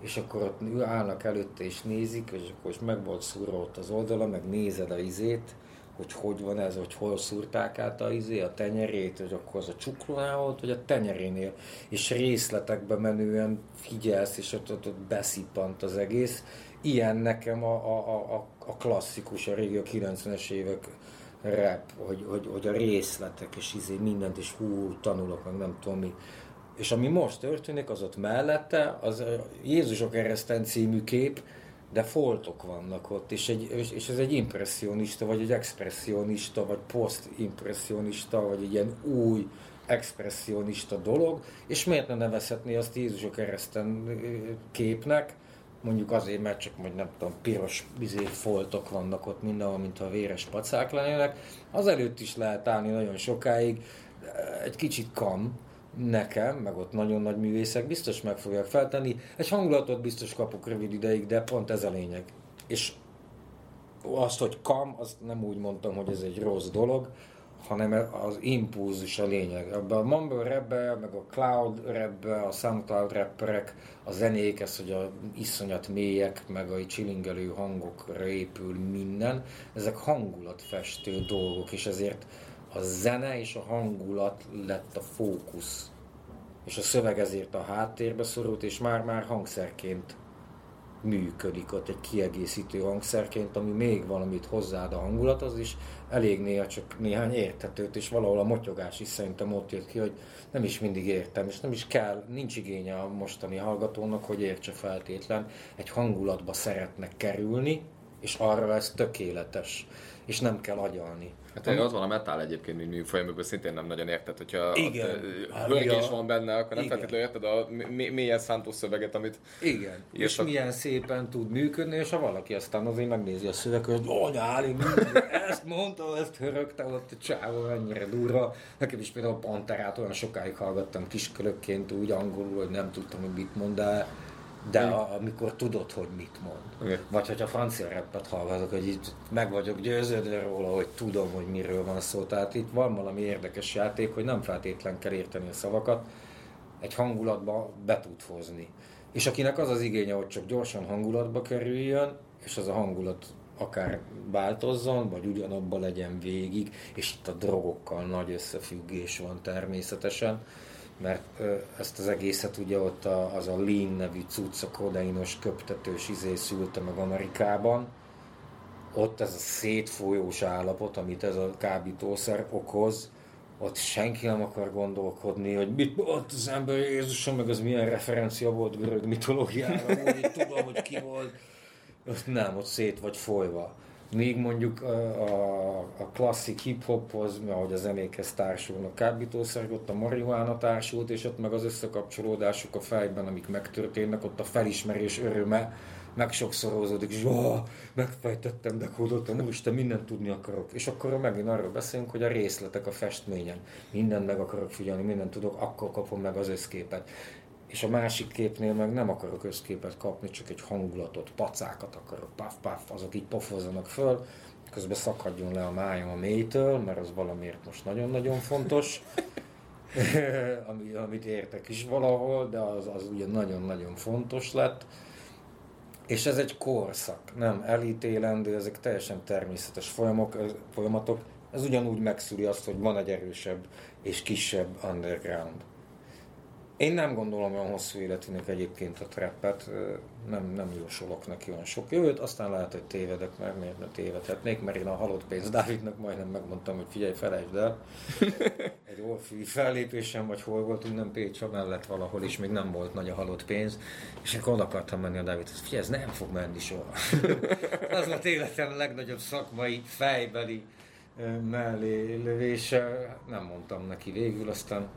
és akkor ott állnak előtte és nézik, és akkor most meg volt szúrva ott az oldala, meg nézed a izét, hogy hogy van ez, hogy hol szúrták át a izé, a tenyerét, hogy akkor az a csuklónál volt, vagy a tenyerénél, és részletekbe menően figyelsz, és ott, ott, ott beszippant az egész. Ilyen nekem a, a, a, a klasszikus, a régi, a 90-es évek rap, hogy, hogy, hogy a részletek, és izé mindent, és hú, tanulok, meg nem tudom mi. És ami most történik, az ott mellette, az Jézusok kereszten című kép, de foltok vannak ott, és, egy, és ez egy impressionista, vagy egy expressionista, vagy post-impressionista, vagy egy ilyen új expressionista dolog, és miért ne nevezhetné azt Jézusok kereszten képnek, mondjuk azért, mert csak majd nem tudom, piros bizé foltok vannak ott mindenhol, mintha véres pacák lennének, az előtt is lehet állni nagyon sokáig, egy kicsit kam, nekem, meg ott nagyon nagy művészek biztos meg fogják feltenni. Egy hangulatot biztos kapok rövid ideig, de pont ez a lényeg. És azt, hogy kam, azt nem úgy mondtam, hogy ez egy rossz dolog, hanem az impulzus a lényeg. Ebben a mumble rapbe, meg a cloud rapbe, a soundcloud rapperek, a zenék, ez, hogy a iszonyat mélyek, meg a csilingelő hangokra épül minden, ezek hangulatfestő dolgok, és ezért a zene és a hangulat lett a fókusz. És a szöveg ezért a háttérbe szorult, és már-már hangszerként működik ott egy kiegészítő hangszerként, ami még valamit hozzáad a hangulathoz is, elég néha csak néhány értetőt, és valahol a motyogás is szerintem ott jött ki, hogy nem is mindig értem, és nem is kell, nincs igénye a mostani hallgatónak, hogy értse feltétlen, egy hangulatba szeretnek kerülni, és arra ez tökéletes, és nem kell agyalni. Hát ott van a metal egyébként, mint műfaj, amiből szintén nem nagyon érted, hogyha Igen. Hát, hörgés ja. van benne, akkor nem Igen. feltétlenül érted a mé- mélyen szántó szöveget, amit Igen. És Írtak. milyen szépen tud működni, és ha valaki aztán azért megnézi a szöveget, hogy anyáli, ezt mondta, ezt hörögte ott a csávó, ennyire durva. Nekem is például a Panterát olyan sokáig hallgattam kiskörökként úgy angolul, hogy nem tudtam, hogy mit mond, de, de a, amikor tudod, hogy mit mond. Igen. Vagy hogyha francia rappet hallgatok, hogy itt meg vagyok győződve róla, hogy tudom, hogy miről van szó. Tehát itt van valami érdekes játék, hogy nem feltétlen kell érteni a szavakat, egy hangulatba be tud hozni. És akinek az az igénye, hogy csak gyorsan hangulatba kerüljön, és az a hangulat akár változzon, vagy ugyanabba legyen végig, és itt a drogokkal nagy összefüggés van természetesen, mert ö, ezt az egészet ugye ott a, az a lean nevű cucc, a kodainos köptetős izé szülte meg Amerikában, ott ez a szétfolyós állapot, amit ez a kábítószer okoz, ott senki nem akar gondolkodni, hogy mit volt az ember Jézuson, meg az milyen referencia volt görög mitológiára, hogy tudom, hogy ki volt. Ott nem, ott szét vagy folyva. Míg mondjuk a, a, klasszik hip-hophoz, ahogy a zenékhez társulnak kábítószerek, ott a marihuána társult, és ott meg az összekapcsolódásuk a fejben, amik megtörténnek, ott a felismerés öröme megsokszorozódik, és ó, megfejtettem, dekódoltam, úristen, mindent tudni akarok. És akkor megint arról beszélünk, hogy a részletek a festményen. Mindent meg akarok figyelni, mindent tudok, akkor kapom meg az összképet. És a másik képnél meg nem akarok összképet kapni, csak egy hangulatot, pacákat akarok, paf, paf, azok így pofozzanak föl, közben szakadjon le a májam a mélytől, mert az valamiért most nagyon-nagyon fontos, ami, amit értek is valahol, de az, az ugye nagyon-nagyon fontos lett. És ez egy korszak, nem elítélendő, ezek teljesen természetes folyamok, folyamatok. Ez ugyanúgy megszüli azt, hogy van egy erősebb és kisebb underground. Én nem gondolom olyan hosszú életűnek egyébként a trappet, nem, nem jósolok neki olyan sok jövőt, aztán lehet, hogy tévedek, mert miért ne tévedhetnék, mert én a halott pénz Dávidnak majdnem megmondtam, hogy figyelj, felejtsd el. Egy orfű fellépésem, vagy hol voltunk, nem Pécs mellett valahol is, még nem volt nagy a halott pénz, és akkor oda akartam menni a Dávidhoz, figyelj, ez nem fog menni soha. Az volt életem a legnagyobb szakmai, fejbeli mellé lövése, nem mondtam neki végül, aztán,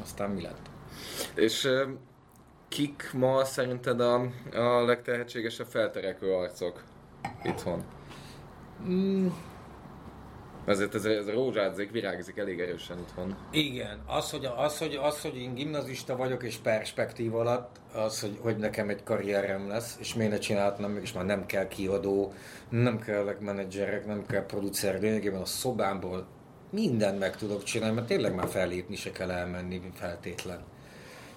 aztán mi lett? És kik ma szerinted a, a legtehetségesebb felterekvő arcok itthon? Mm, Ezért ez, ez rózsádzik, virágzik elég erősen itthon. Igen, az hogy, az, hogy, az, hogy én gimnazista vagyok és perspektív alatt, az, hogy, hogy nekem egy karrierem lesz, és miért ne csináltam, és már nem kell kiadó, nem kellek menedzserek, nem kell producer, lényegében a szobámból mindent meg tudok csinálni, mert tényleg már fellépni se kell elmenni feltétlen.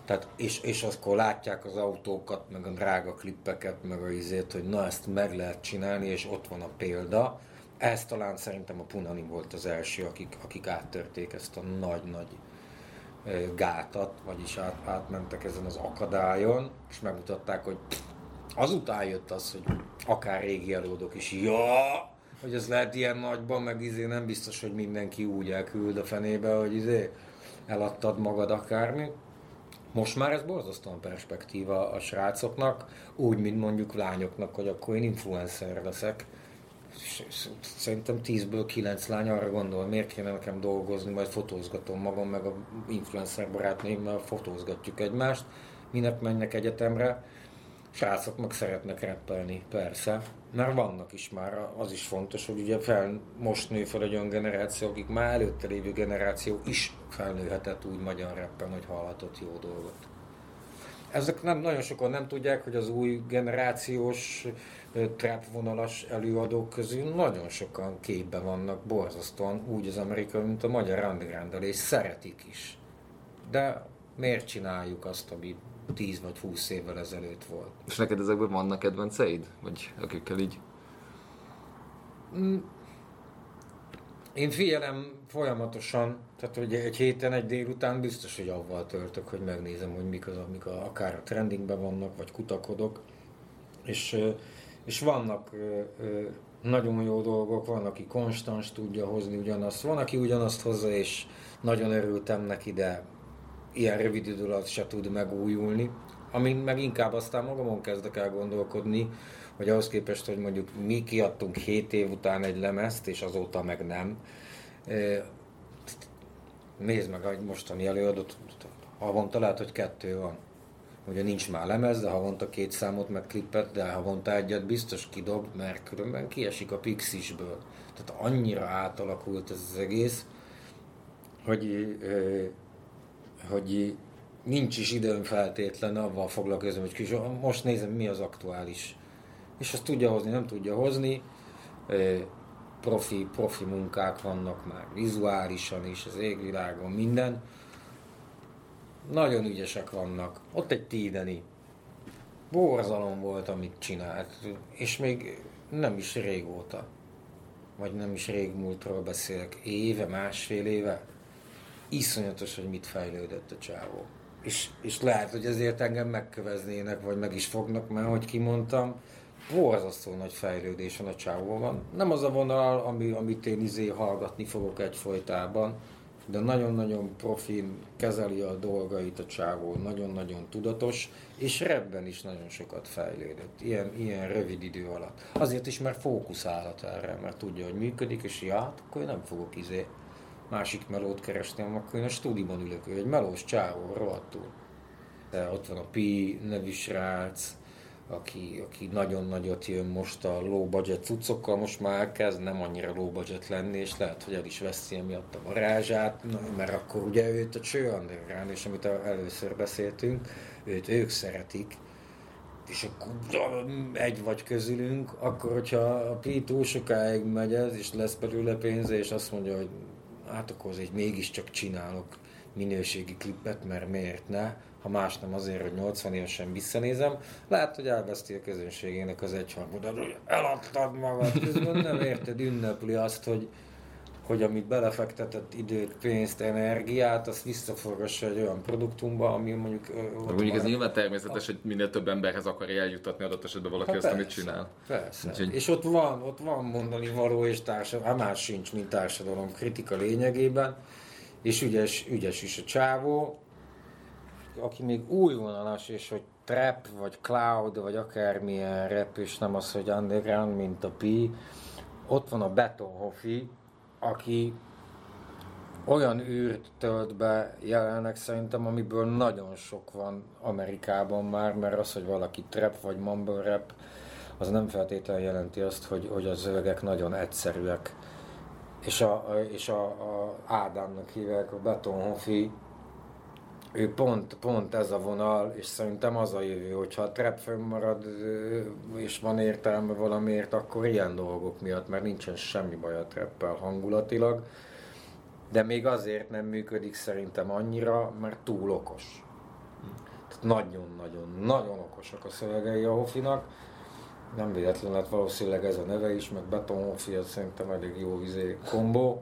Tehát, és, és akkor látják az autókat, meg a drága klippeket, meg a izét, hogy na ezt meg lehet csinálni, és ott van a példa. Ez talán szerintem a Punani volt az első, akik, akik áttörték ezt a nagy-nagy gátat, vagyis át, átmentek ezen az akadályon, és megmutatták, hogy azután jött az, hogy akár régi előadók is, ja, hogy ez lehet ilyen nagyban, meg izé nem biztos, hogy mindenki úgy elküld a fenébe, hogy izé eladtad magad akármi. Most már ez borzasztóan perspektíva a srácoknak, úgy, mint mondjuk lányoknak, hogy akkor én influencer leszek. Szerintem 10-ből 9 lány arra gondol, miért kéne nekem dolgozni, majd fotózgatom magam, meg a influencer barátnőimmel fotózgatjuk egymást, minek menjek egyetemre. Srácok meg szeretnek rappelni, persze, mert vannak is már, az is fontos, hogy ugye fel, most nő fel egy olyan generáció, akik már előtte lévő generáció is felnőhetett úgy magyar rappen, hogy hallhatott jó dolgot. Ezek nem, nagyon sokan nem tudják, hogy az új generációs trap vonalas előadók közül nagyon sokan képben vannak borzasztóan úgy az amerikai, mint a magyar underground és szeretik is. De miért csináljuk azt, ami 10 vagy 20 évvel ezelőtt volt? És neked ezekben vannak kedvenceid? Vagy akikkel így? Én figyelem folyamatosan, tehát hogy egy héten, egy délután biztos, hogy avval töltök, hogy megnézem, hogy mik az, amik a, akár a trendingben vannak, vagy kutakodok. És, és vannak nagyon jó dolgok, van, aki konstans tudja hozni ugyanazt, van, aki ugyanazt hozza, és nagyon örültem neki, de ilyen rövid idő alatt se tud megújulni. Amin meg inkább aztán magamon kezdek el gondolkodni, hogy ahhoz képest, hogy mondjuk mi kiadtunk 7 év után egy lemezt, és azóta meg nem, Nézd meg egy mostani előadót, havonta lehet, hogy kettő van. Ugye nincs már lemez, de havonta két számot meg klippet, de havonta egyet biztos kidob, mert különben kiesik a pixisből. Tehát annyira átalakult ez az egész, hogy, hogy nincs is időm feltétlen avval foglalkozom, hogy kis, most nézem, mi az aktuális. És azt tudja hozni, nem tudja hozni. Profi, profi munkák vannak már vizuálisan is, az égvilágon, minden. Nagyon ügyesek vannak. Ott egy tídeni. Borzalom volt, amit csinált. És még nem is régóta. Vagy nem is régmúltról beszélek. Éve, másfél éve. Iszonyatos, hogy mit fejlődött a csávó és, és lehet, hogy ezért engem megköveznének, vagy meg is fognak, mert hogy kimondtam, borzasztó nagy fejlődés van a csávóban. Nem az a vonal, ami, amit én izé hallgatni fogok egyfolytában, de nagyon-nagyon profin kezeli a dolgait a csávó, nagyon-nagyon tudatos, és rebben is nagyon sokat fejlődött, ilyen, ilyen rövid idő alatt. Azért is, mert fókuszálhat erre, mert tudja, hogy működik, és ja, hát akkor én nem fogok izé másik melót kerestem, akkor én a stúdióban ülök, ő egy melós csávó, rohadtul. Ott van a Pi nevű srác, aki, aki nagyon nagyot jön most a low budget cuccokkal, most már elkezd nem annyira low budget lenni, és lehet, hogy el is veszi emiatt a varázsát, mert akkor ugye őt a Cső Underground, és amit először beszéltünk, őt ők szeretik, és akkor egy vagy közülünk, akkor hogyha a Pi túl sokáig megy ez, és lesz belőle pénze, és azt mondja, hogy hát akkor azért mégiscsak csinálok minőségi klippet, mert miért ne, ha más nem azért, hogy 80 évesen visszanézem, lehet, hogy elveszti a közönségének az egyharmadat, hogy eladtad magad, közben nem érted, ünnepli azt, hogy, hogy amit belefektetett időt, pénzt, energiát, azt visszaforgassa egy olyan produktumba, ami mondjuk... mondjuk ez nyilván természetes, hogy minél több emberhez akarja eljutatni adott esetben valaki hát azt, persze, amit csinál. Persze. Úgyhogy... És ott van, ott van mondani való és társadalom, hát más sincs, mint társadalom kritika lényegében, és ügyes, ügyes is a csávó, aki még új vonalas, és hogy trap, vagy cloud, vagy akármilyen rap, és nem az, hogy underground, mint a Pi, ott van a Betonhofi, aki olyan űrt tölt be jelenleg szerintem, amiből nagyon sok van Amerikában már, mert az, hogy valaki trap vagy mumble rap, az nem feltétlenül jelenti azt, hogy, hogy a zögek nagyon egyszerűek. És a, és a, a Ádámnak hívják, a Betonhofi, ő pont, pont ez a vonal, és szerintem az a jövő, hogyha a trap marad, és van értelme valamiért, akkor ilyen dolgok miatt, mert nincsen semmi baj a trappel hangulatilag, de még azért nem működik szerintem annyira, mert túl okos. Tehát nagyon-nagyon, nagyon okosak a szövegei a Hofinak. Nem véletlen lett valószínűleg ez a neve is, meg Beton Hofi, az szerintem elég jó vizé kombó.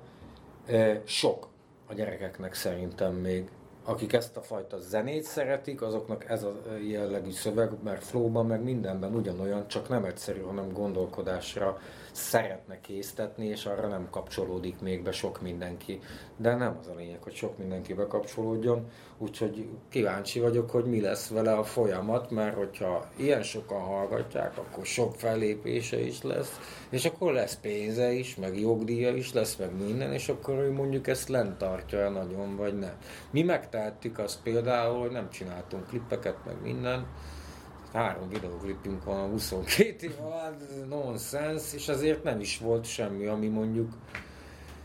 Sok a gyerekeknek szerintem még akik ezt a fajta zenét szeretik, azoknak ez a jellegű szöveg, mert flowban meg mindenben ugyanolyan, csak nem egyszerű, hanem gondolkodásra szeretne késztetni, és arra nem kapcsolódik még be sok mindenki. De nem az a lényeg, hogy sok mindenki bekapcsolódjon, úgyhogy kíváncsi vagyok, hogy mi lesz vele a folyamat, mert hogyha ilyen sokan hallgatják, akkor sok fellépése is lesz, és akkor lesz pénze is, meg jogdíja is lesz, meg minden, és akkor ő mondjuk ezt lent tartja nagyon, vagy nem. Mi megtehettük azt például, hogy nem csináltunk klippeket, meg minden, három videoklipünk van a 22 év alatt, nonsens, és azért nem is volt semmi, ami mondjuk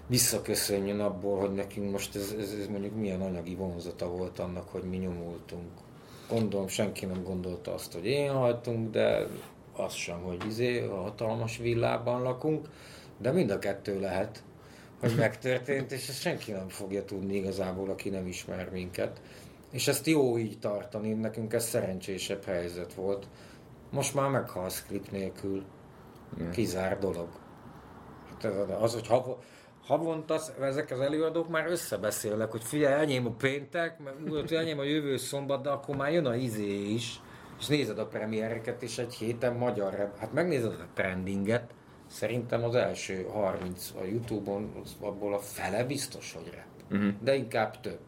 visszaköszönjön abból, hogy nekünk most ez, ez, ez mondjuk milyen anyagi vonzata volt annak, hogy mi nyomultunk. Gondolom, senki nem gondolta azt, hogy én haltunk, de az sem, hogy izé, a hatalmas villában lakunk, de mind a kettő lehet, hogy megtörtént, és ezt senki nem fogja tudni igazából, aki nem ismer minket. És ezt jó így tartani, nekünk ez szerencsésebb helyzet volt. Most már meghalsz klip nélkül. Kizár dolog. Hát az, hogy hav, havonta ezek az előadók már összebeszélnek, hogy figyelj, enyém a péntek, meg enyém a jövő szombat, de akkor már jön a izé is, és nézed a premiereket, és egy héten magyar. Hát megnézed a trendinget, szerintem az első 30 a Youtube-on, abból a fele biztos, hogy rap. Uh-huh. De inkább több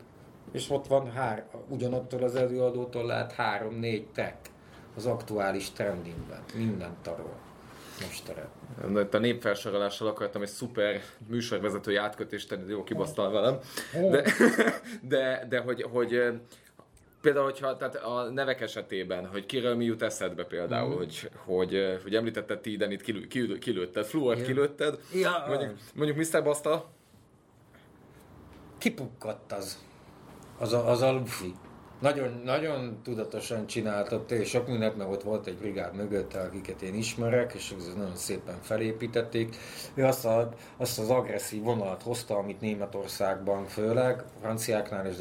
és ott van hár, ugyanattól az előadótól lehet három-négy tech az aktuális trendingben, minden tarol. mestere. A népfelsorolással akartam egy szuper műsorvezetői átkötést tenni, jó kibasztal velem. De, de, de hogy, hogy például, hogyha tehát a nevek esetében, hogy kiről mi jut eszedbe például, mm. hogy, hogy, hogy említetted Tidenit, kilő, kilő, kilőtted, Fluort yeah. kilőtted, ja. mondjuk, mondjuk Mr. Basta? Kipukkadt az, az az a. Nagyon, nagyon tudatosan csináltott, és sok mindent, mert ott volt egy brigád mögött, akiket én ismerek, és ez nagyon szépen felépítették. Ő azt, a, azt az agresszív vonalat hozta, amit Németországban főleg, franciáknál és